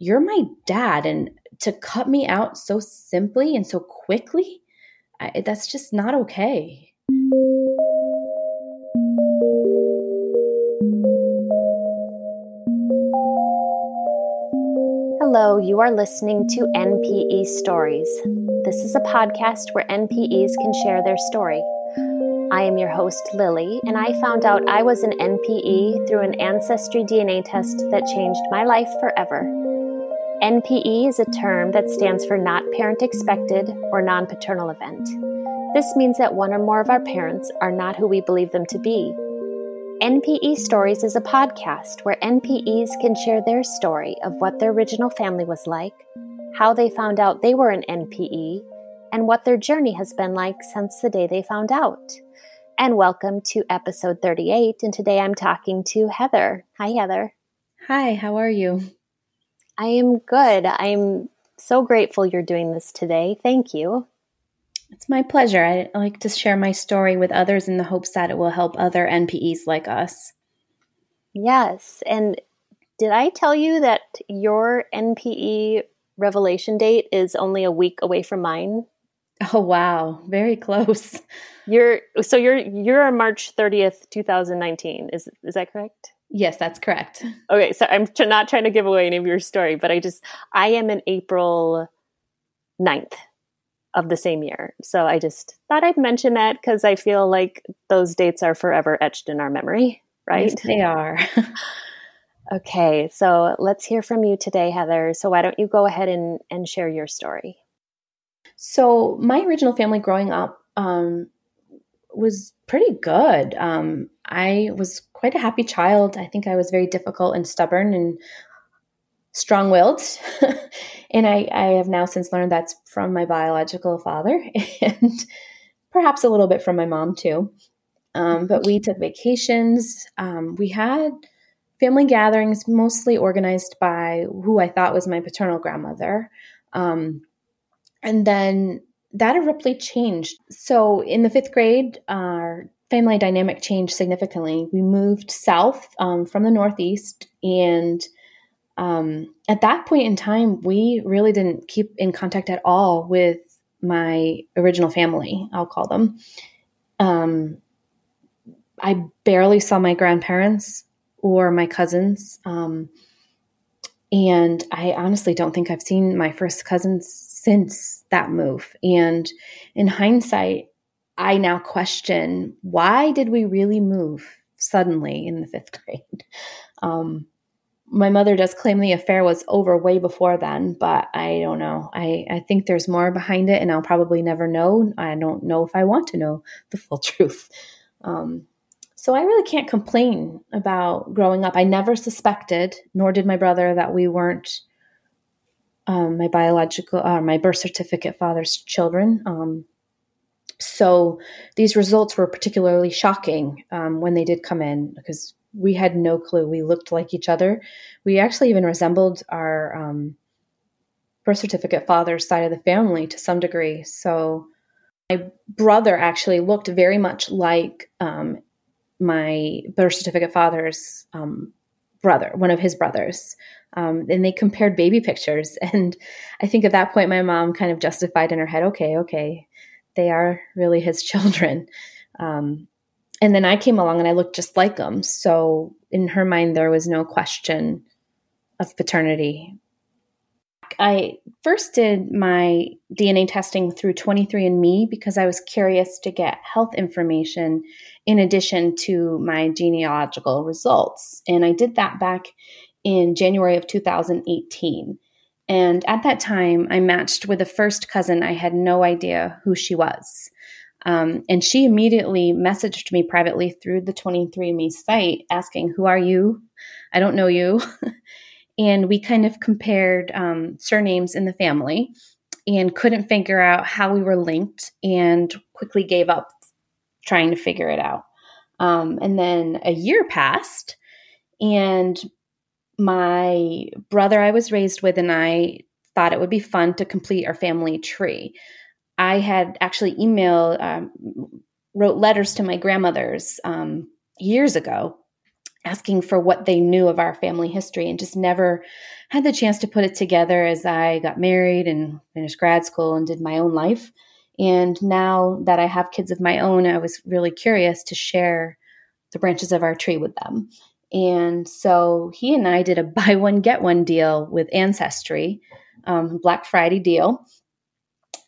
you're my dad. And to cut me out so simply and so quickly, I, that's just not okay. Hello, you are listening to NPE Stories. This is a podcast where NPEs can share their story. I am your host, Lily, and I found out I was an NPE through an ancestry DNA test that changed my life forever. NPE is a term that stands for not parent expected or non paternal event. This means that one or more of our parents are not who we believe them to be. NPE Stories is a podcast where NPEs can share their story of what their original family was like, how they found out they were an NPE, and what their journey has been like since the day they found out. And welcome to episode 38. And today I'm talking to Heather. Hi, Heather. Hi, how are you? I am good. I'm so grateful you're doing this today. Thank you. It's my pleasure. I like to share my story with others in the hopes that it will help other NPEs like us. Yes. And did I tell you that your NPE revelation date is only a week away from mine? Oh wow, very close. You're so you're you're on March 30th, 2019. Is is that correct? Yes, that's correct. Okay, so I'm t- not trying to give away any of your story, but I just I am in April 9th of the same year. So I just thought I'd mention that because I feel like those dates are forever etched in our memory, right? Yes, they are. okay, so let's hear from you today, Heather. So why don't you go ahead and, and share your story? So my original family growing up um, was pretty good. Um, I was quite a happy child. I think I was very difficult and stubborn and strong willed. and I, I have now since learned that's from my biological father and perhaps a little bit from my mom too. Um, but we took vacations. Um, we had family gatherings, mostly organized by who I thought was my paternal grandmother. Um, and then that abruptly changed. So in the fifth grade, our family dynamic changed significantly. We moved south um, from the Northeast and um, at that point in time, we really didn't keep in contact at all with my original family, I'll call them. Um, I barely saw my grandparents or my cousins. Um, and I honestly don't think I've seen my first cousins since that move. And in hindsight, I now question why did we really move suddenly in the fifth grade? Um, my mother does claim the affair was over way before then, but I don't know. I, I think there's more behind it, and I'll probably never know. I don't know if I want to know the full truth. Um, so I really can't complain about growing up. I never suspected, nor did my brother, that we weren't um, my biological, uh, my birth certificate father's children. Um, so these results were particularly shocking um, when they did come in because we had no clue. We looked like each other. We actually even resembled our um, birth certificate father's side of the family to some degree. So my brother actually looked very much like um, my birth certificate father's um, brother, one of his brothers. Um, and they compared baby pictures. And I think at that point, my mom kind of justified in her head, okay, okay, they are really his children. Um, and then I came along and I looked just like them. So in her mind, there was no question of paternity. I first did my DNA testing through 23andMe because I was curious to get health information in addition to my genealogical results. And I did that back in January of 2018. And at that time, I matched with a first cousin. I had no idea who she was. Um, and she immediately messaged me privately through the 23andMe site asking, Who are you? I don't know you. and we kind of compared um, surnames in the family and couldn't figure out how we were linked and quickly gave up trying to figure it out. Um, and then a year passed, and my brother I was raised with and I thought it would be fun to complete our family tree. I had actually emailed, um, wrote letters to my grandmothers um, years ago, asking for what they knew of our family history and just never had the chance to put it together as I got married and finished grad school and did my own life. And now that I have kids of my own, I was really curious to share the branches of our tree with them. And so he and I did a buy one, get one deal with Ancestry, um, Black Friday deal.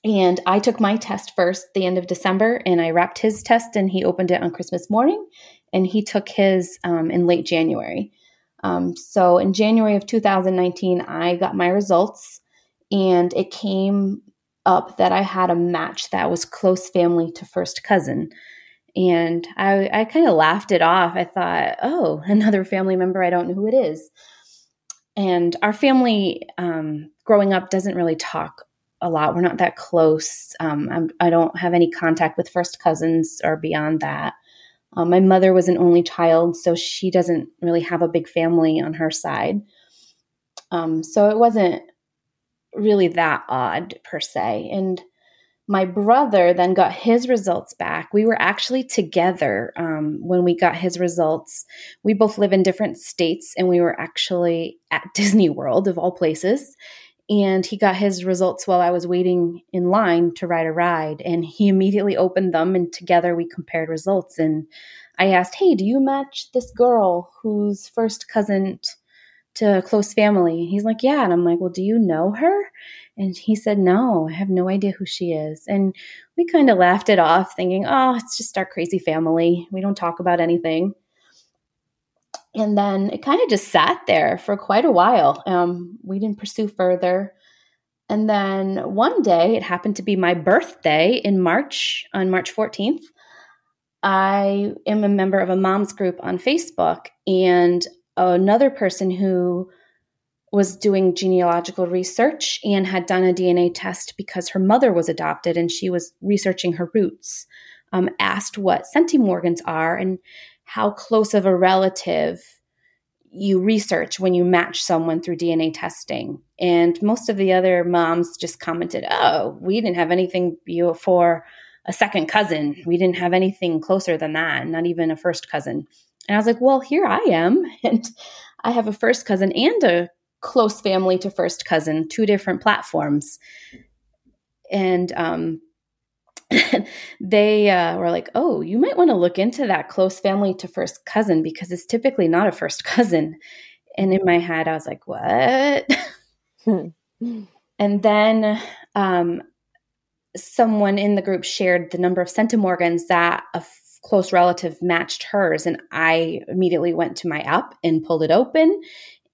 And I took my test first the end of December and I wrapped his test and he opened it on Christmas morning and he took his um, in late January. Um, so in January of 2019, I got my results and it came up that I had a match that was close family to first cousin. And I, I kind of laughed it off. I thought, oh, another family member. I don't know who it is. And our family um, growing up doesn't really talk a lot. We're not that close. Um, I do not have any contact with first cousins or beyond that. Um, my mother was an only child, so she doesn't really have a big family on her side. Um, so it wasn't really that odd per se. And my brother then got his results back. We were actually together um, when we got his results. We both live in different states, and we were actually at Disney World, of all places and he got his results while I was waiting in line to ride a ride. And he immediately opened them, and together we compared results. And I asked, Hey, do you match this girl who's first cousin to a close family? He's like, Yeah. And I'm like, Well, do you know her? And he said, No, I have no idea who she is. And we kind of laughed it off, thinking, Oh, it's just our crazy family. We don't talk about anything and then it kind of just sat there for quite a while. Um, we didn't pursue further. And then one day, it happened to be my birthday in March, on March 14th. I am a member of a mom's group on Facebook, and another person who was doing genealogical research and had done a DNA test because her mother was adopted and she was researching her roots, um, asked what centimorgans are. And how close of a relative you research when you match someone through DNA testing. And most of the other moms just commented, oh, we didn't have anything before a second cousin. We didn't have anything closer than that, not even a first cousin. And I was like, well, here I am. And I have a first cousin and a close family to first cousin, two different platforms. And um, they uh, were like, "Oh, you might want to look into that close family to first cousin because it's typically not a first cousin." And in my head, I was like, "What?" and then um, someone in the group shared the number of centimorgans that a f- close relative matched hers, and I immediately went to my app and pulled it open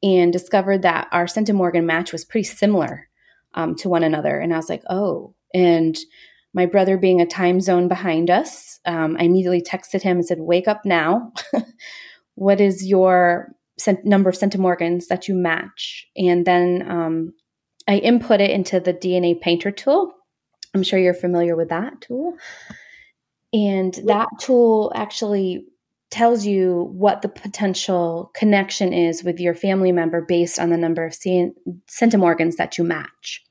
and discovered that our centimorgan match was pretty similar um, to one another. And I was like, "Oh." And my brother being a time zone behind us, um, I immediately texted him and said, Wake up now. what is your cent- number of centimorgans that you match? And then um, I input it into the DNA painter tool. I'm sure you're familiar with that tool. And that tool actually tells you what the potential connection is with your family member based on the number of centimorgans that you match.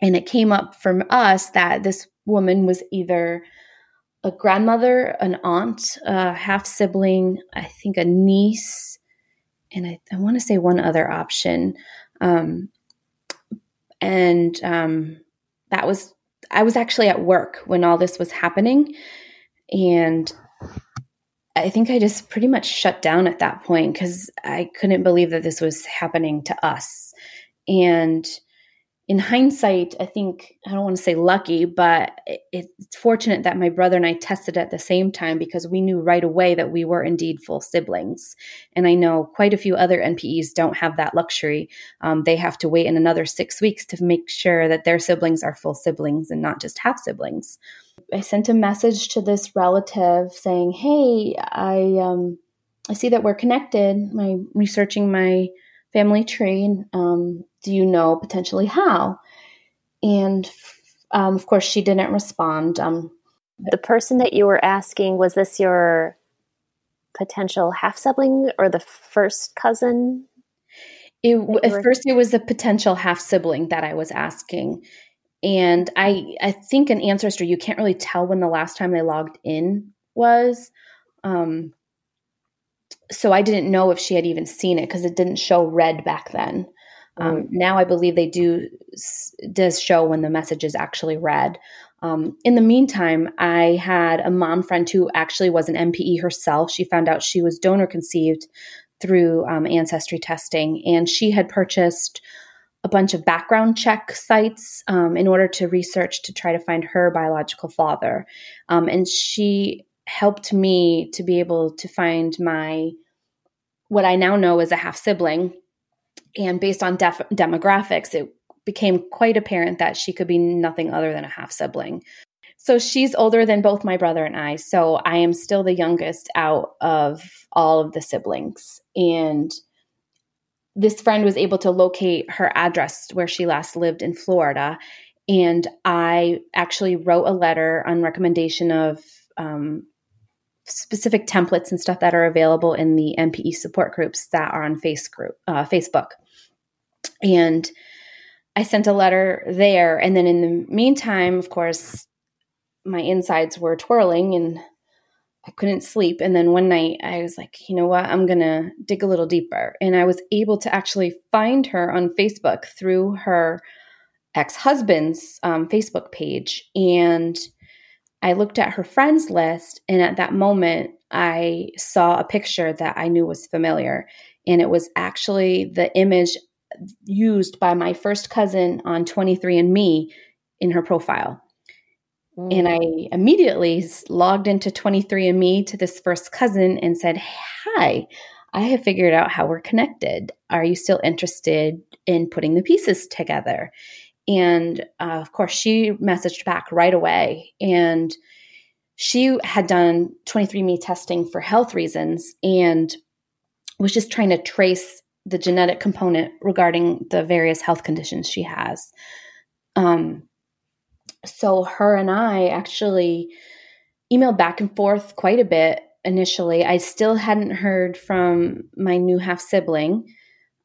And it came up from us that this woman was either a grandmother, an aunt, a half sibling, I think a niece, and I, I want to say one other option. Um, and um, that was, I was actually at work when all this was happening. And I think I just pretty much shut down at that point because I couldn't believe that this was happening to us. And in hindsight, I think I don't want to say lucky, but it's fortunate that my brother and I tested at the same time because we knew right away that we were indeed full siblings. And I know quite a few other NPEs don't have that luxury. Um, they have to wait in another six weeks to make sure that their siblings are full siblings and not just half siblings. I sent a message to this relative saying, "Hey, I um, I see that we're connected. My researching my." family tree and um, do you know potentially how? And um, of course, she didn't respond. Um, the person that you were asking was this your potential half sibling or the first cousin? It, at first, it was the potential half sibling that I was asking, and I I think an ancestor you can't really tell when the last time they logged in was. Um, so I didn't know if she had even seen it because it didn't show red back then. Um, now I believe they do does show when the message is actually read. Um, in the meantime, I had a mom friend who actually was an NPE herself. She found out she was donor conceived through um, ancestry testing, and she had purchased a bunch of background check sites um, in order to research to try to find her biological father. Um, and she helped me to be able to find my what I now know as a half sibling. And based on def- demographics, it became quite apparent that she could be nothing other than a half sibling. So she's older than both my brother and I. So I am still the youngest out of all of the siblings. And this friend was able to locate her address where she last lived in Florida. And I actually wrote a letter on recommendation of um, specific templates and stuff that are available in the NPE support groups that are on uh, Facebook. And I sent a letter there. And then in the meantime, of course, my insides were twirling and I couldn't sleep. And then one night I was like, you know what? I'm going to dig a little deeper. And I was able to actually find her on Facebook through her ex husband's um, Facebook page. And I looked at her friends list, and at that moment, I saw a picture that I knew was familiar. And it was actually the image used by my first cousin on 23andMe in her profile. Mm. And I immediately logged into 23andMe to this first cousin and said, Hi, I have figured out how we're connected. Are you still interested in putting the pieces together? And uh, of course, she messaged back right away. And she had done 23andMe testing for health reasons and was just trying to trace the genetic component regarding the various health conditions she has. Um, so her and I actually emailed back and forth quite a bit initially. I still hadn't heard from my new half sibling.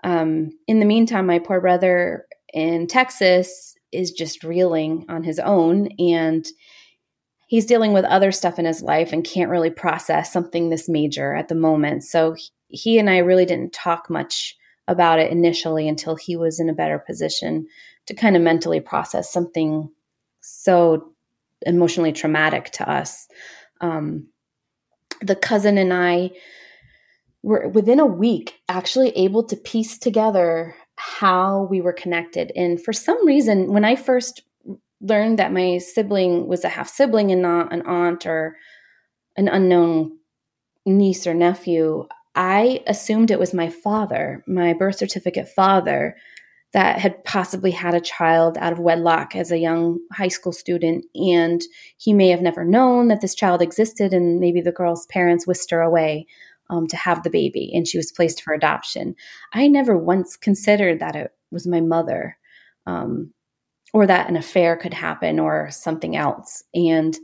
Um, in the meantime, my poor brother in Texas is just reeling on his own and he's dealing with other stuff in his life and can't really process something this major at the moment. So he and I really didn't talk much about it initially until he was in a better position to kind of mentally process something so emotionally traumatic to us. Um, the cousin and I were within a week actually able to piece together how we were connected. And for some reason, when I first learned that my sibling was a half sibling and not an aunt or an unknown niece or nephew, I assumed it was my father, my birth certificate father, that had possibly had a child out of wedlock as a young high school student. And he may have never known that this child existed, and maybe the girl's parents whisked her away um, to have the baby, and she was placed for adoption. I never once considered that it was my mother, um, or that an affair could happen, or something else. And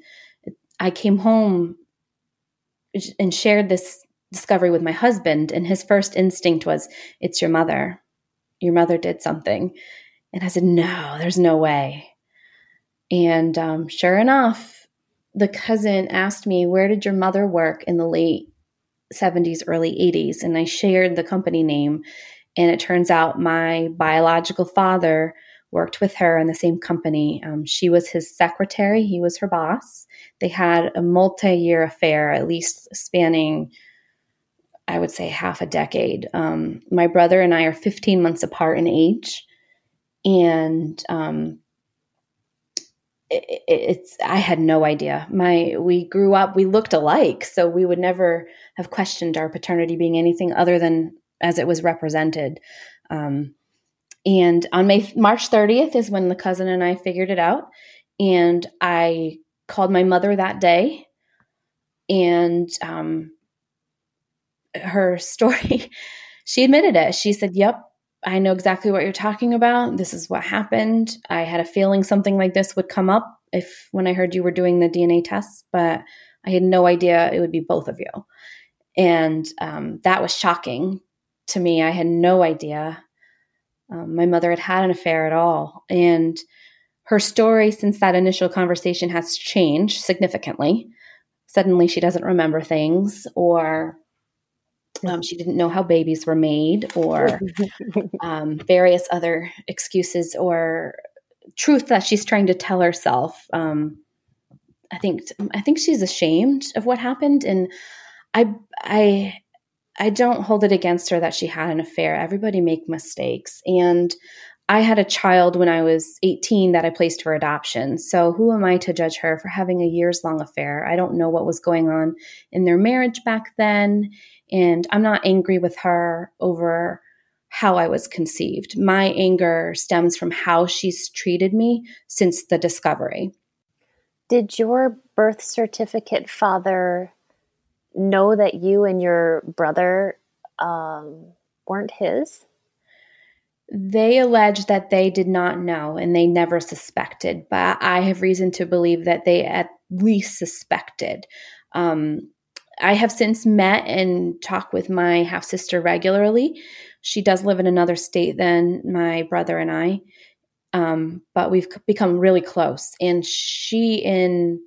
I came home and shared this discovery with my husband, and his first instinct was, It's your mother. Your mother did something. And I said, No, there's no way. And um, sure enough, the cousin asked me, Where did your mother work in the late 70s, early 80s? And I shared the company name. And it turns out my biological father worked with her in the same company. Um, she was his secretary, he was her boss. They had a multi year affair, at least spanning I would say half a decade. Um, my brother and I are 15 months apart in age, and um, it, it's I had no idea. My we grew up, we looked alike, so we would never have questioned our paternity being anything other than as it was represented. Um, and on May March 30th is when the cousin and I figured it out, and I called my mother that day, and um, her story, she admitted it. She said, Yep, I know exactly what you're talking about. This is what happened. I had a feeling something like this would come up if when I heard you were doing the DNA tests, but I had no idea it would be both of you. And um, that was shocking to me. I had no idea um, my mother had had an affair at all. And her story since that initial conversation has changed significantly. Suddenly, she doesn't remember things, or Um, she didn't know how babies were made, or um, various other excuses or truth that she's trying to tell herself. Um, I think I think she's ashamed of what happened, and I I I don't hold it against her that she had an affair. Everybody make mistakes, and I had a child when I was 18 that I placed for adoption. So who am I to judge her for having a years long affair? I don't know what was going on in their marriage back then. And I'm not angry with her over how I was conceived. My anger stems from how she's treated me since the discovery. Did your birth certificate father know that you and your brother um, weren't his? They allege that they did not know and they never suspected, but I have reason to believe that they at least suspected. Um, I have since met and talked with my half sister regularly. She does live in another state than my brother and I, um, but we've become really close. And she, in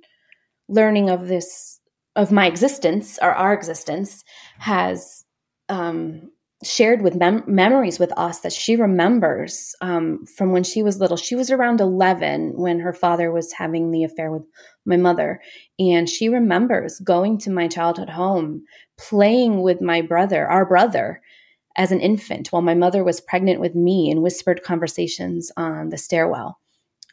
learning of this, of my existence or our existence, has um, shared with mem- memories with us that she remembers um, from when she was little. She was around 11 when her father was having the affair with my mother. And she remembers going to my childhood home, playing with my brother, our brother, as an infant while my mother was pregnant with me and whispered conversations on the stairwell.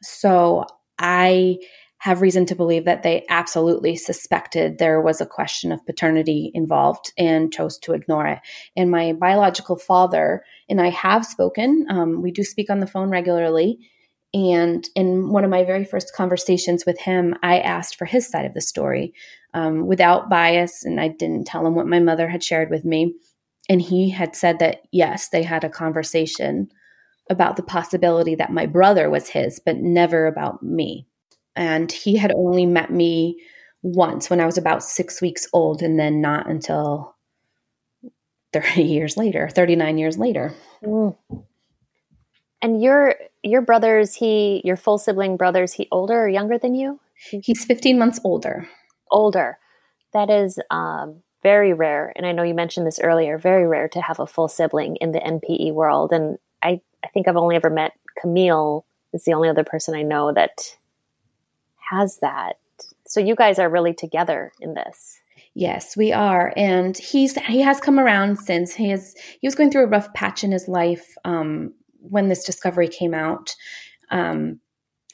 So I have reason to believe that they absolutely suspected there was a question of paternity involved and chose to ignore it. And my biological father and I have spoken. Um, we do speak on the phone regularly. And in one of my very first conversations with him, I asked for his side of the story um, without bias. And I didn't tell him what my mother had shared with me. And he had said that, yes, they had a conversation about the possibility that my brother was his, but never about me and he had only met me once when I was about six weeks old, and then not until 30 years later, 39 years later. Mm. And your your brother's he your full sibling brother's he older or younger than you? He's 15 months older. Older. That is um, very rare, and I know you mentioned this earlier. Very rare to have a full sibling in the NPE world, and I I think I've only ever met Camille. Is the only other person I know that has that. So you guys are really together in this. Yes, we are, and he's he has come around since he has he was going through a rough patch in his life um, when this discovery came out, um,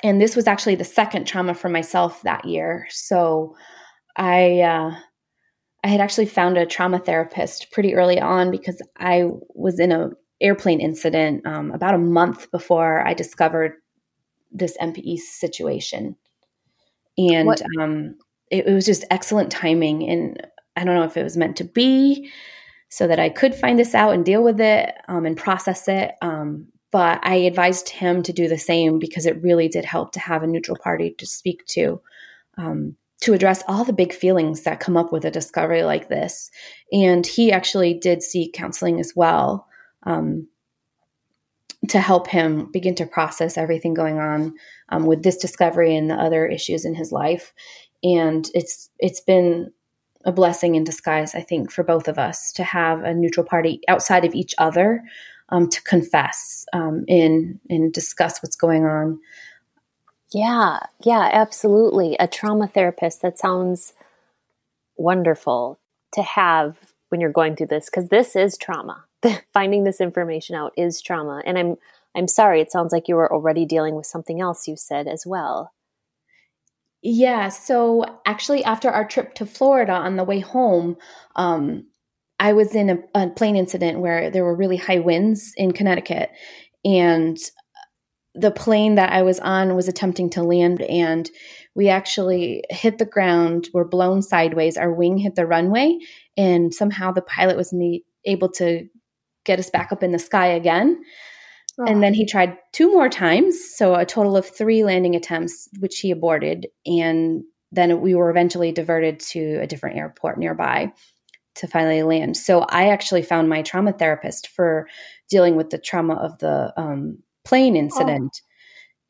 and this was actually the second trauma for myself that year. So I uh, I had actually found a trauma therapist pretty early on because I was in a airplane incident um, about a month before I discovered this NPE situation and um, it, it, was just excellent timing. And I don't know if it was meant to be, so that I could find this out and deal with it um, and process it. Um, but I advised him to do the same because it really did help to have a neutral party to speak to. Um, to address all the big feelings that come up with a discovery like this. And he actually did seek counseling as well um, to help him begin to process everything going on um, with this discovery and the other issues in his life. And it's it's been a blessing in disguise, I think, for both of us to have a neutral party outside of each other um, to confess um, in and discuss what's going on. Yeah, yeah, absolutely. A trauma therapist that sounds wonderful to have when you're going through this because this is trauma. Finding this information out is trauma, and I'm I'm sorry, it sounds like you were already dealing with something else you said as well. Yeah. So actually, after our trip to Florida on the way home, um, I was in a, a plane incident where there were really high winds in Connecticut. And the plane that I was on was attempting to land, and we actually hit the ground, were blown sideways. Our wing hit the runway, and somehow the pilot was able to get us back up in the sky again. And then he tried two more times, so a total of three landing attempts, which he aborted. And then we were eventually diverted to a different airport nearby to finally land. So I actually found my trauma therapist for dealing with the trauma of the um, plane incident.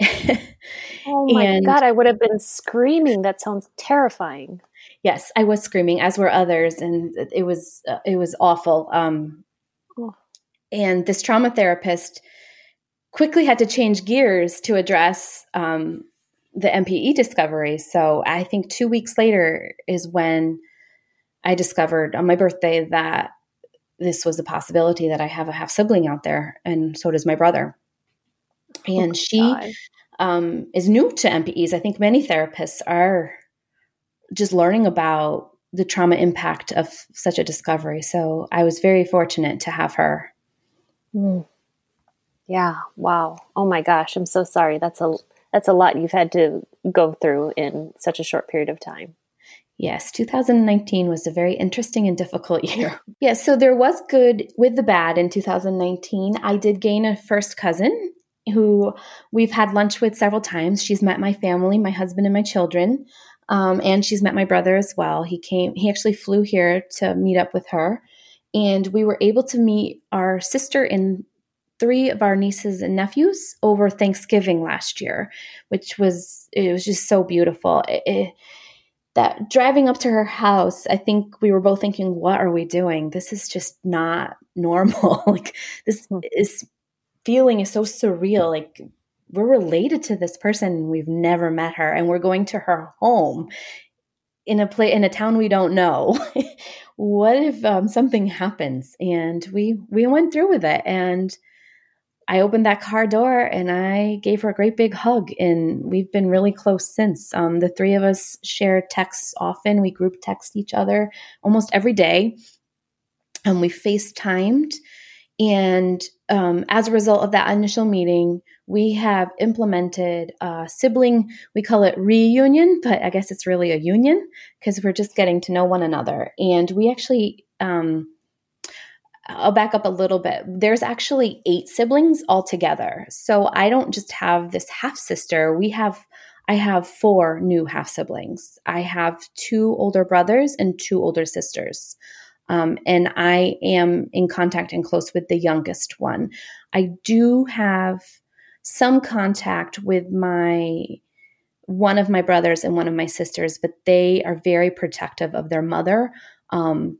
Oh, oh my and, God, I would have been screaming. That sounds terrifying. Yes, I was screaming, as were others, and it was uh, it was awful. Um, oh. And this trauma therapist quickly had to change gears to address um, the NPE discovery. So I think two weeks later is when I discovered on my birthday that this was a possibility that I have a half sibling out there, and so does my brother. Oh and oh she um, is new to MPEs. I think many therapists are just learning about the trauma impact of such a discovery. So I was very fortunate to have her. Mm. Yeah. Wow. Oh my gosh. I'm so sorry. That's a that's a lot you've had to go through in such a short period of time. Yes, 2019 was a very interesting and difficult year. yes, so there was good with the bad in 2019. I did gain a first cousin who we've had lunch with several times. She's met my family, my husband, and my children. Um, and she's met my brother as well. He came, he actually flew here to meet up with her. And we were able to meet our sister and three of our nieces and nephews over Thanksgiving last year, which was, it was just so beautiful. It, it, that driving up to her house, I think we were both thinking, what are we doing? This is just not normal. like, this hmm. is feeling is so surreal. Like, we're related to this person we've never met her and we're going to her home in a place in a town we don't know what if um, something happens? And we we went through with it. And i opened that car door and i gave her a great big hug. And we've been really close since. Um, the three of us share texts often. We group text each other almost every day. And we facetimed and um, as a result of that initial meeting, we have implemented a sibling, we call it reunion, but I guess it's really a union because we're just getting to know one another. And we actually, um, I'll back up a little bit. There's actually eight siblings altogether. So I don't just have this half sister. We have, I have four new half siblings. I have two older brothers and two older sisters. Um, and I am in contact and close with the youngest one. I do have some contact with my one of my brothers and one of my sisters, but they are very protective of their mother. Um,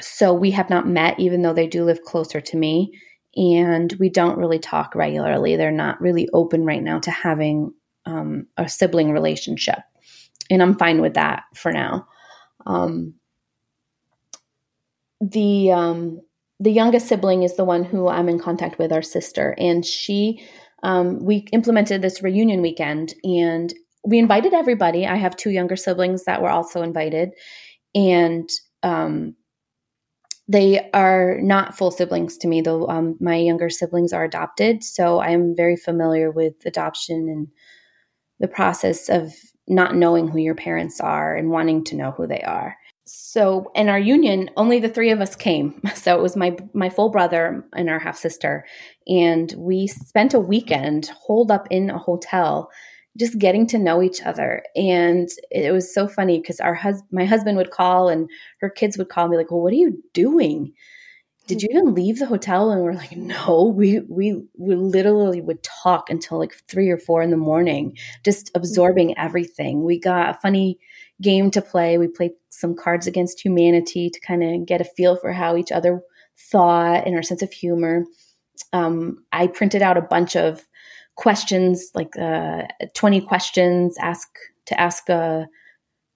so we have not met, even though they do live closer to me. And we don't really talk regularly. They're not really open right now to having um, a sibling relationship. And I'm fine with that for now. Um, the um, the youngest sibling is the one who I'm in contact with, our sister, and she um, we implemented this reunion weekend, and we invited everybody. I have two younger siblings that were also invited, and um, they are not full siblings to me, though. Um, my younger siblings are adopted, so I am very familiar with adoption and the process of not knowing who your parents are and wanting to know who they are so in our union only the three of us came. So it was my my full brother and our half sister. And we spent a weekend holed up in a hotel just getting to know each other. And it was so funny because our hus- my husband would call and her kids would call me like well what are you doing? Did you even leave the hotel? And we're like no we we we literally would talk until like three or four in the morning just absorbing everything. We got a funny game to play. We played some Cards Against Humanity to kind of get a feel for how each other thought and our sense of humor. Um, I printed out a bunch of questions, like uh, 20 questions ask to ask a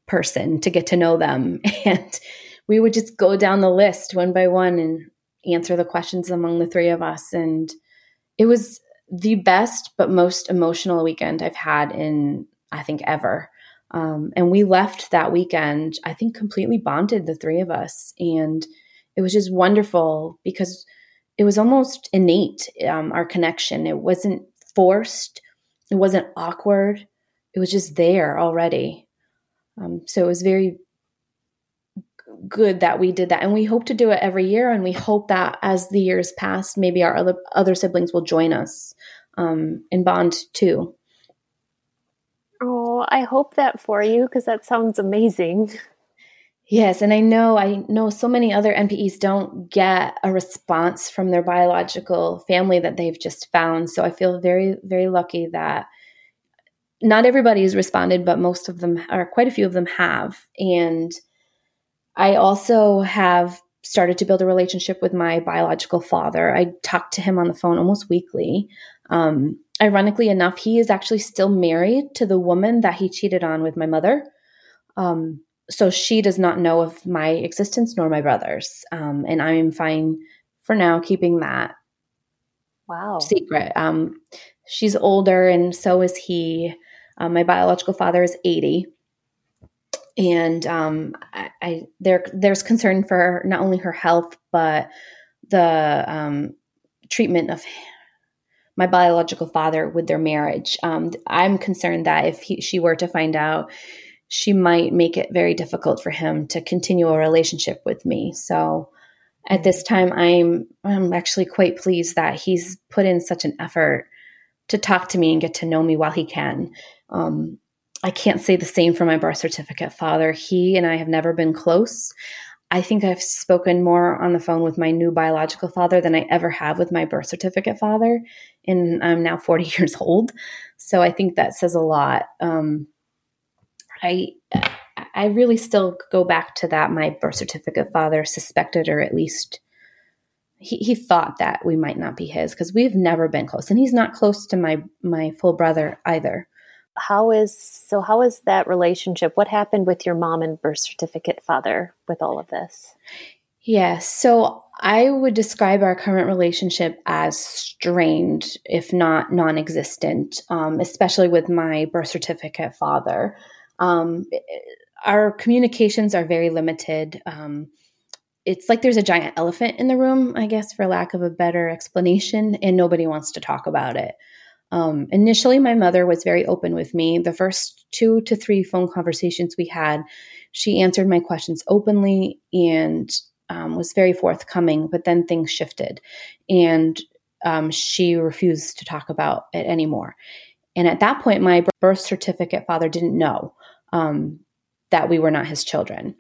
person to get to know them. And we would just go down the list one by one and answer the questions among the three of us. And it was the best but most emotional weekend I've had in, I think, ever. Um, and we left that weekend, I think, completely bonded, the three of us. And it was just wonderful because it was almost innate, um, our connection. It wasn't forced, it wasn't awkward, it was just there already. Um, so it was very good that we did that and we hope to do it every year and we hope that as the years pass maybe our other other siblings will join us um, in bond too I hope that for you because that sounds amazing. Yes, and I know I know so many other NPEs don't get a response from their biological family that they've just found. So I feel very very lucky that not everybody has responded, but most of them, or quite a few of them, have. And I also have started to build a relationship with my biological father. I talk to him on the phone almost weekly. Um, ironically enough, he is actually still married to the woman that he cheated on with my mother. Um, so she does not know of my existence nor my brother's. Um, and I am fine for now keeping that wow secret. Um, she's older, and so is he. Um, my biological father is 80 and um, I, I, there there's concern for not only her health but the um, treatment of my biological father with their marriage. Um, I'm concerned that if he, she were to find out, she might make it very difficult for him to continue a relationship with me. So at this time, I'm I'm actually quite pleased that he's put in such an effort to talk to me and get to know me while he can. Um, I can't say the same for my birth certificate father. He and I have never been close. I think I've spoken more on the phone with my new biological father than I ever have with my birth certificate father. And I'm now 40 years old. So I think that says a lot. Um, I I really still go back to that. My birth certificate father suspected, or at least he, he thought that we might not be his because we've never been close, and he's not close to my my full brother either how is so how is that relationship what happened with your mom and birth certificate father with all of this yeah so i would describe our current relationship as strained if not non-existent um, especially with my birth certificate father um, our communications are very limited um, it's like there's a giant elephant in the room i guess for lack of a better explanation and nobody wants to talk about it um, initially, my mother was very open with me. The first two to three phone conversations we had, she answered my questions openly and um, was very forthcoming. But then things shifted, and um, she refused to talk about it anymore. And at that point, my birth certificate father didn't know um, that we were not his children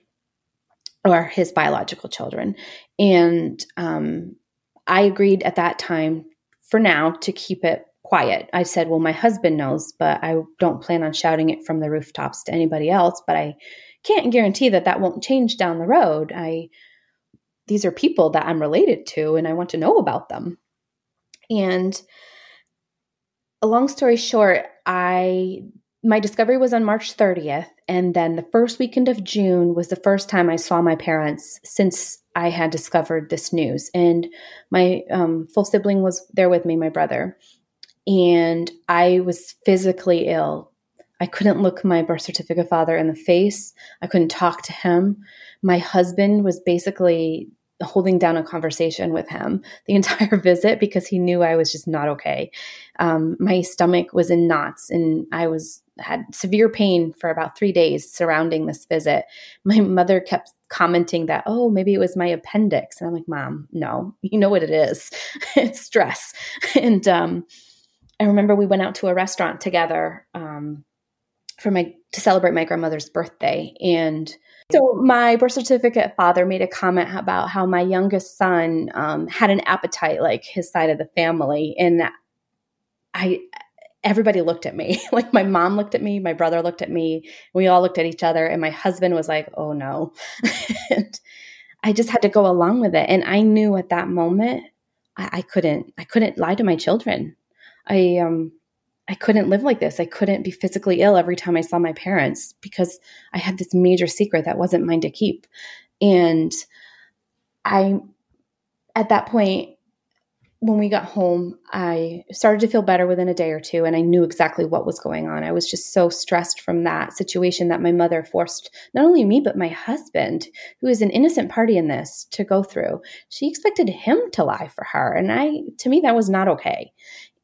or his biological children. And um, I agreed at that time for now to keep it quiet. I said, Well, my husband knows, but I don't plan on shouting it from the rooftops to anybody else. But I can't guarantee that that won't change down the road. I, these are people that I'm related to and I want to know about them. And a long story short, I my discovery was on March 30th and then the first weekend of June was the first time I saw my parents since I had discovered this news and my um, full sibling was there with me my brother and I was physically ill. I couldn't look my birth certificate father in the face. I couldn't talk to him. My husband was basically holding down a conversation with him the entire visit because he knew I was just not okay. Um, my stomach was in knots and I was had severe pain for about three days surrounding this visit. My mother kept commenting that, oh, maybe it was my appendix. And I'm like, Mom, no, you know what it is. it's stress. And um, I remember we went out to a restaurant together um, for my to celebrate my grandmother's birthday, and so my birth certificate father made a comment about how my youngest son um, had an appetite like his side of the family, and I everybody looked at me. Like my mom looked at me my brother looked at me. We all looked at each other and my husband was like oh no. And i just had to go along with it. And i knew at that moment I, I couldn't i couldn't lie to my children. I um I couldn't live like this. I couldn't be physically ill every time I saw my parents because I had this major secret that wasn't mine to keep. And I at that point when we got home, I started to feel better within a day or two, and I knew exactly what was going on. I was just so stressed from that situation that my mother forced not only me, but my husband, who is an innocent party in this, to go through. She expected him to lie for her. And I, to me, that was not okay.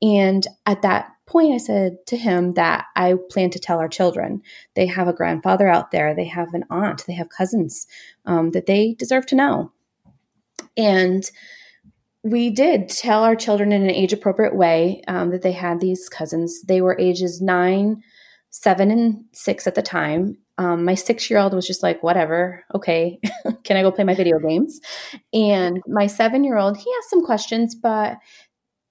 And at that point, I said to him that I plan to tell our children. They have a grandfather out there, they have an aunt, they have cousins um, that they deserve to know. And we did tell our children in an age appropriate way um, that they had these cousins. They were ages nine, seven, and six at the time. Um, my six year old was just like, whatever, okay, can I go play my video games? And my seven year old, he asked some questions, but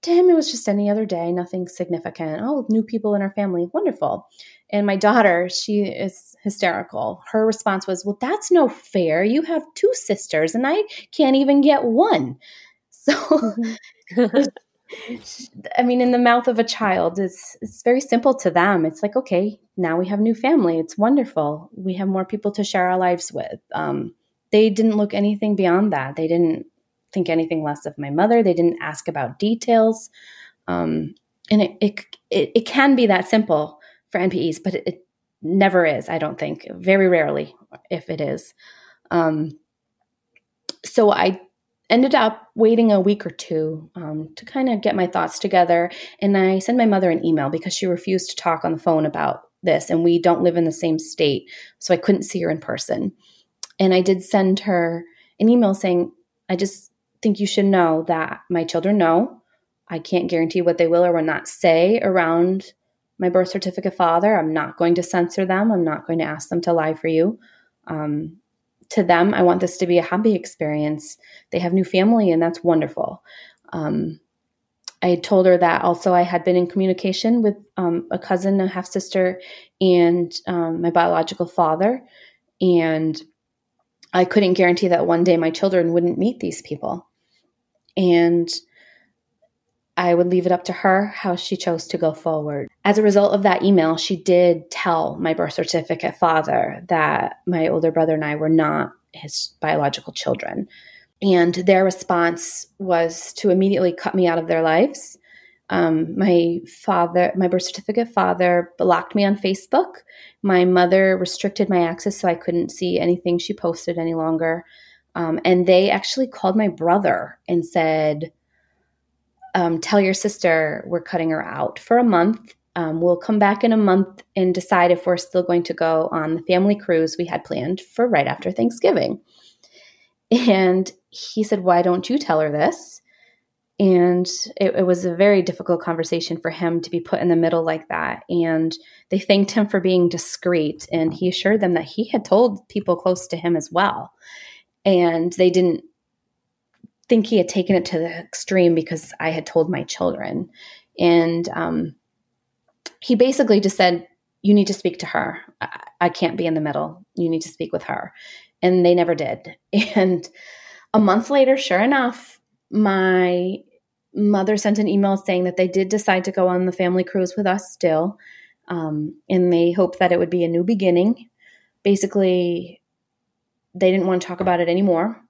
to him, it was just any other day, nothing significant. Oh, new people in our family, wonderful. And my daughter, she is hysterical. Her response was, Well, that's no fair. You have two sisters, and I can't even get one. So, mm-hmm. I mean, in the mouth of a child, it's, it's very simple to them. It's like, okay, now we have new family. It's wonderful. We have more people to share our lives with. Um, they didn't look anything beyond that. They didn't think anything less of my mother. They didn't ask about details. Um, and it, it, it, it, can be that simple for NPEs, but it, it, never is, I don't think. Very rarely, if it is. Um, so I ended up waiting a week or two um, to kind of get my thoughts together. And I sent my mother an email because she refused to talk on the phone about this. And we don't live in the same state. So I couldn't see her in person. And I did send her an email saying, I just think you should know that my children know. I can't guarantee what they will or will not say around my birth certificate father. I'm not going to censor them. I'm not going to ask them to lie for you. Um, to them, I want this to be a happy experience. They have new family, and that's wonderful. Um, I told her that also I had been in communication with um, a cousin, a half sister, and um, my biological father. And I couldn't guarantee that one day my children wouldn't meet these people. And I would leave it up to her how she chose to go forward. As a result of that email, she did tell my birth certificate father that my older brother and I were not his biological children. And their response was to immediately cut me out of their lives. Um, my father, my birth certificate father, blocked me on Facebook. My mother restricted my access so I couldn't see anything she posted any longer. Um, and they actually called my brother and said, um, Tell your sister we're cutting her out for a month. Um, we'll come back in a month and decide if we're still going to go on the family cruise we had planned for right after Thanksgiving. And he said, Why don't you tell her this? And it, it, was a very difficult conversation for him to be put in the middle like that. And they thanked him for being discreet. And he assured them that he had told people close to him as well. And they didn't think he had taken it to the extreme because I had told my children. And um, he basically just said, You need to speak to her. I, I can't be in the middle. You need to speak with her. And they never did. And a month later, sure enough, my mother sent an email saying that they did decide to go on the family cruise with us still. Um, and they hoped that it would be a new beginning. Basically, they didn't want to talk about it anymore.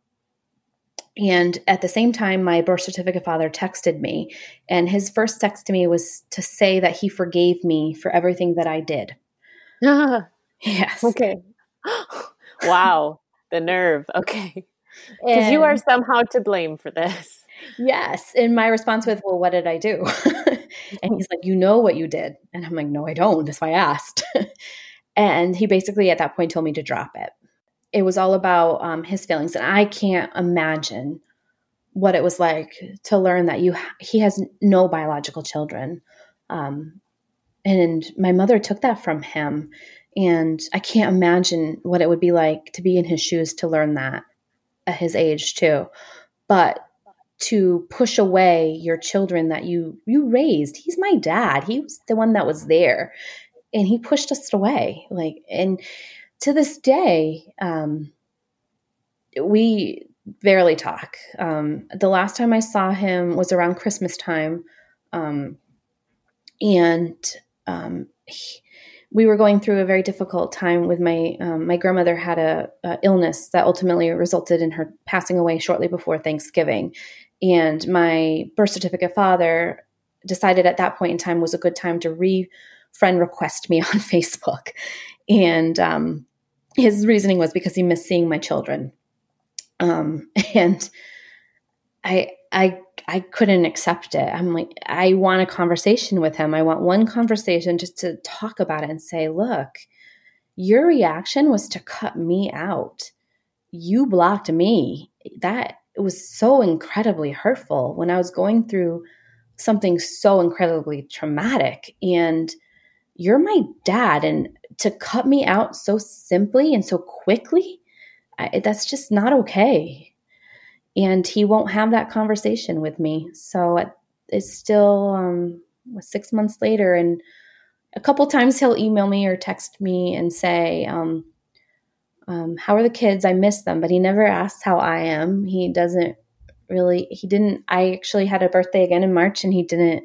And at the same time, my birth certificate father texted me, and his first text to me was to say that he forgave me for everything that I did. yes. Okay. wow. The nerve. Okay. Because you are somehow to blame for this. Yes. And my response was, Well, what did I do? and he's like, You know what you did. And I'm like, No, I don't. That's why I asked. and he basically at that point told me to drop it it was all about um, his feelings, and I can't imagine what it was like to learn that you he has no biological children, um, and my mother took that from him, and I can't imagine what it would be like to be in his shoes to learn that at his age too, but to push away your children that you you raised he's my dad he was the one that was there and he pushed us away like and to this day, um, we barely talk. Um, the last time I saw him was around Christmas time. Um, and um, he, we were going through a very difficult time with my um, my grandmother had a, a, illness that ultimately resulted in her passing away shortly before Thanksgiving, and my birth certificate father decided at that point in time was a good time to re friend request me on Facebook, and um, his reasoning was because he missed seeing my children. Um, and I, I, I couldn't accept it. I'm like, I want a conversation with him. I want one conversation just to talk about it and say, look, your reaction was to cut me out. You blocked me. That was so incredibly hurtful when I was going through something so incredibly traumatic. And you're my dad. And to cut me out so simply and so quickly, I, that's just not okay. And he won't have that conversation with me. So it's still um, six months later, and a couple times he'll email me or text me and say, um, um, "How are the kids? I miss them." But he never asks how I am. He doesn't really. He didn't. I actually had a birthday again in March, and he didn't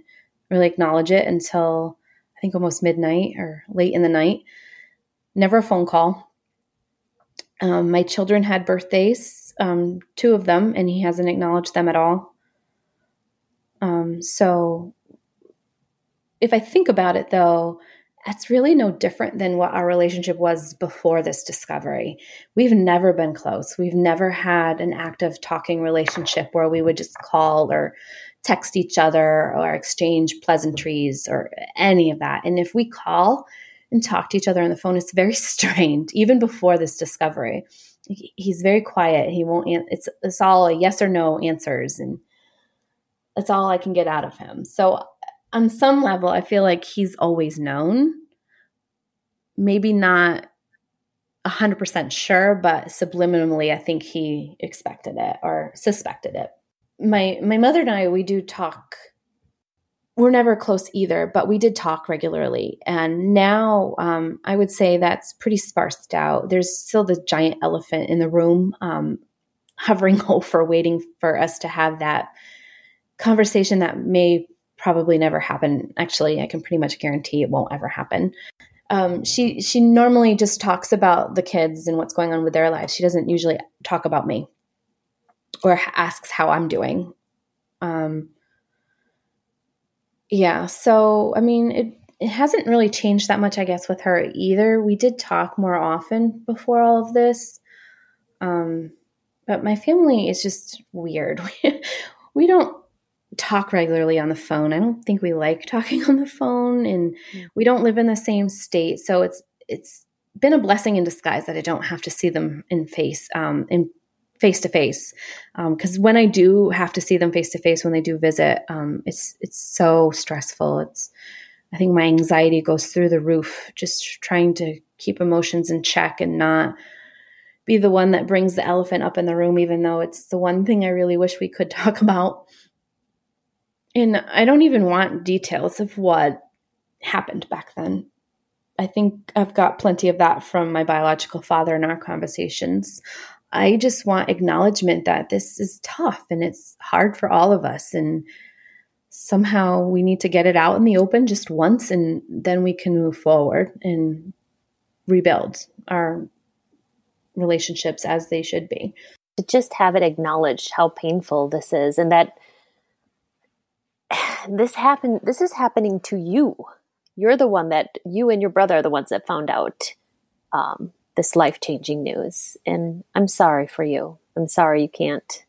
really acknowledge it until think almost midnight or late in the night. Never a phone call. Um, my children had birthdays, um, two of them, and he hasn't acknowledged them at all. Um, so, if I think about it though, that's really no different than what our relationship was before this discovery. We've never been close. We've never had an active talking relationship where we would just call or text each other or exchange pleasantries or any of that. And if we call and talk to each other on the phone, it's very strained, even before this discovery. He's very quiet. He won't, it's, it's all yes or no answers. And that's all I can get out of him. So, on some level, I feel like he's always known. Maybe not 100% sure, but subliminally, I think he expected it or suspected it my my mother and I we do talk we're never close either, but we did talk regularly. And now um, I would say that's pretty sparsed out. There's still the giant elephant in the room, um, hovering over, waiting for us to have that conversation that may probably never happen. Actually, I can pretty much guarantee it won't ever happen. Um, she she normally just talks about the kids and what's going on with their lives. She doesn't usually talk about me or asks how I'm doing. Um, yeah, so I mean, it it hasn't really changed that much, I guess, with her either. We did talk more often before all of this, um, but my family is just weird. we don't talk regularly on the phone. I don't think we like talking on the phone, and we don't live in the same state, so it's it's been a blessing in disguise that I don't have to see them in face um, in face to face because when I do have to see them face to face when they do visit, um, it's it's so stressful. It's I think my anxiety goes through the roof just trying to keep emotions in check and not be the one that brings the elephant up in the room, even though it's the one thing I really wish we could talk about. And I don't even want details of what happened back then. I think I've got plenty of that from my biological father in our conversations. I just want acknowledgement that this is tough and it's hard for all of us. And somehow we need to get it out in the open just once and then we can move forward and rebuild our relationships as they should be. To just have it acknowledged how painful this is and that this happened this is happening to you. You're the one that you and your brother are the ones that found out um, this life changing news. And I'm sorry for you. I'm sorry you can't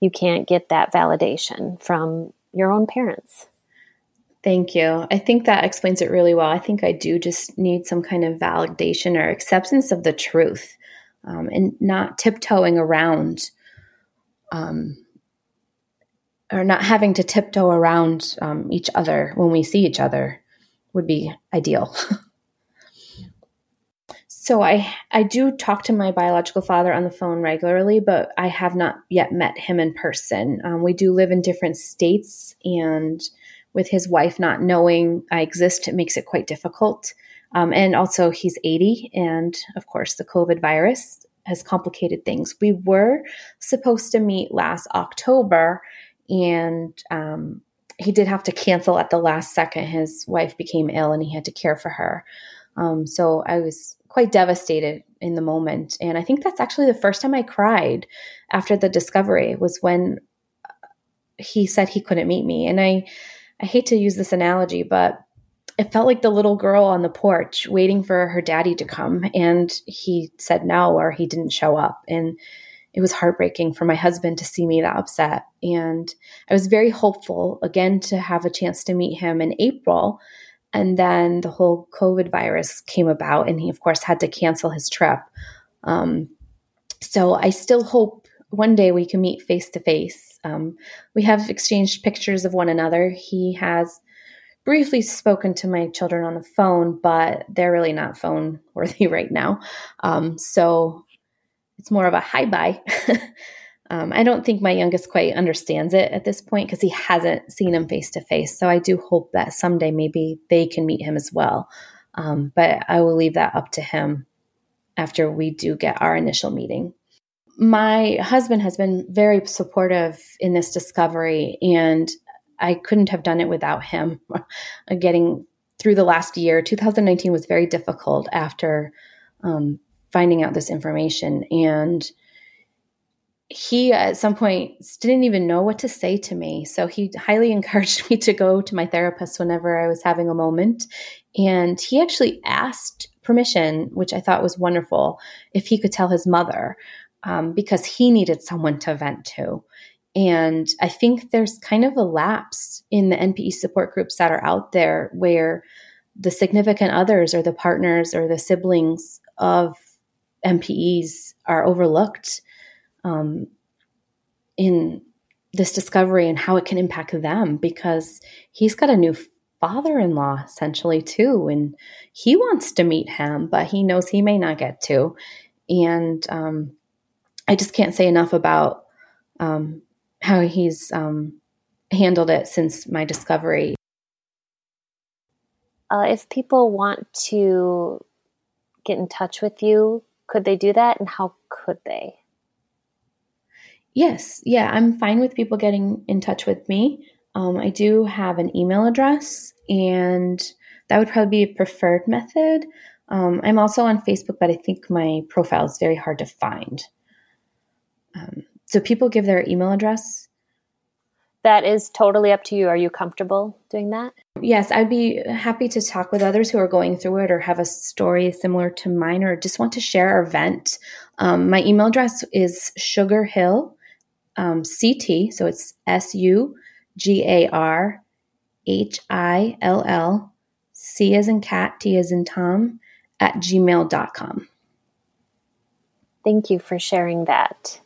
you can't get that validation from your own parents. Thank you. I think that explains it really well. I think I do just need some kind of validation or acceptance of the truth um, and not tiptoeing around um, or not having to tiptoe around um, each other when we see each other would be ideal. So I I do talk to my biological father on the phone regularly, but I have not yet met him in person. Um, we do live in different states, and with his wife not knowing I exist, it makes it quite difficult. Um, and also, he's 80, and of course, the COVID virus has complicated things. We were supposed to meet last October, and um, he did have to cancel at the last second. His wife became ill, and he had to care for her. Um, so I was quite devastated in the moment. And I think that's actually the first time I cried after the discovery was when uh, he said he couldn't meet me. And I, I hate to use this analogy, but it felt like the little girl on the porch waiting for her daddy to come. And he said no, or he didn't show up. And it was heartbreaking for my husband to see me that upset. And I was very hopeful again to have a chance to meet him in April and then the whole COVID virus came about, and he, of course, had to cancel his trip. Um, so I still hope one day we can meet face to face. We have exchanged pictures of one another. He has briefly spoken to my children on the phone, but they're really not phone worthy right now. Um, so it's more of a hi bye. Um, I don't think my youngest quite understands it at this point because he hasn't seen him face to face. So I do hope that someday maybe they can meet him as well. Um, but I will leave that up to him after we do get our initial meeting. My husband has been very supportive in this discovery, and I couldn't have done it without him. Getting through the last year, 2019 was very difficult after um, finding out this information. And he at some point didn't even know what to say to me. So he highly encouraged me to go to my therapist whenever I was having a moment. And he actually asked permission, which I thought was wonderful, if he could tell his mother, um, because he needed someone to vent to. And I think there's kind of a lapse in the NPE support groups that are out there where the significant others or the partners or the siblings of NPEs are overlooked um, in this discovery and how it can impact them because he's got a new father-in-law essentially too and he wants to meet him but he knows he may not get to. And um, i just can't say enough about um, how he's um, handled it since my discovery. Uh, if people want to get in touch with you could they do that? And how could they Yes, yeah, I'm fine with people getting in touch with me. Um, I do have an email address, and that would probably be a preferred method. Um, I'm also on Facebook, but I think my profile is very hard to find. Um, so people give their email address. That is totally up to you. Are you comfortable doing that? Yes, I'd be happy to talk with others who are going through it or have a story similar to mine or just want to share or vent. Um, my email address is sugarhill um, CT. So it's S U G A R H I L L C as in cat, T as in Tom at gmail.com. Thank you for sharing that.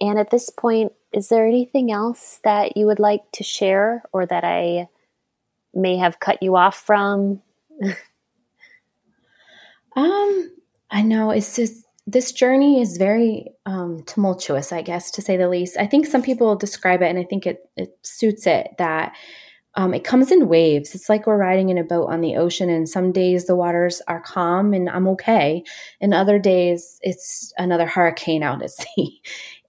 And at this point, is there anything else that you would like to share or that I may have cut you off from? um, I know it's just this journey is very um, tumultuous, I guess, to say the least. I think some people describe it, and I think it, it suits it, that um, it comes in waves. It's like we're riding in a boat on the ocean, and some days the waters are calm and I'm okay. And other days it's another hurricane out at sea.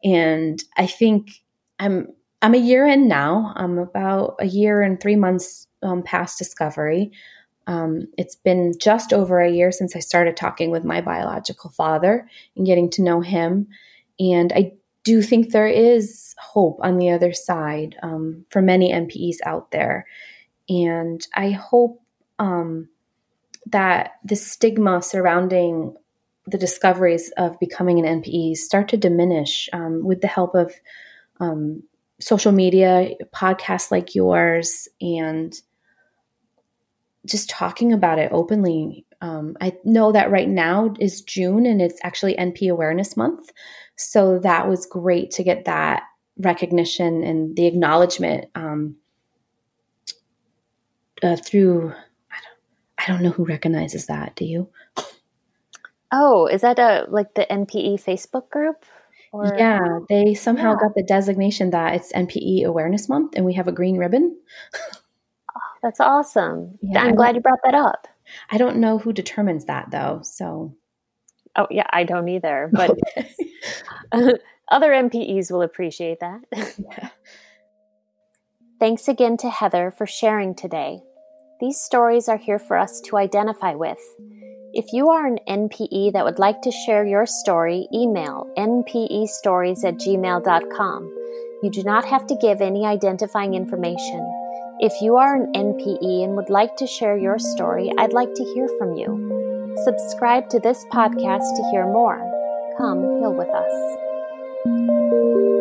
And I think I'm I'm a year in now. I'm about a year and three months um, past discovery. Um, it's been just over a year since I started talking with my biological father and getting to know him. And I do think there is hope on the other side um, for many NPEs out there. And I hope um, that the stigma surrounding the discoveries of becoming an NPE start to diminish um, with the help of um, social media, podcasts like yours, and just talking about it openly. Um, I know that right now is June and it's actually NPE Awareness Month. So that was great to get that recognition and the acknowledgement um, uh, through. I don't, I don't know who recognizes that. Do you? Oh, is that a like the NPE Facebook group? Or? Yeah, they somehow yeah. got the designation that it's NPE Awareness Month, and we have a green ribbon. That's awesome. Yeah, I'm glad you brought that up. I don't know who determines that though. So, oh yeah, I don't either. But other NPEs will appreciate that. Yeah. Thanks again to Heather for sharing today. These stories are here for us to identify with. If you are an NPE that would like to share your story, email npestories at gmail.com. You do not have to give any identifying information. If you are an NPE and would like to share your story, I'd like to hear from you. Subscribe to this podcast to hear more. Come heal with us.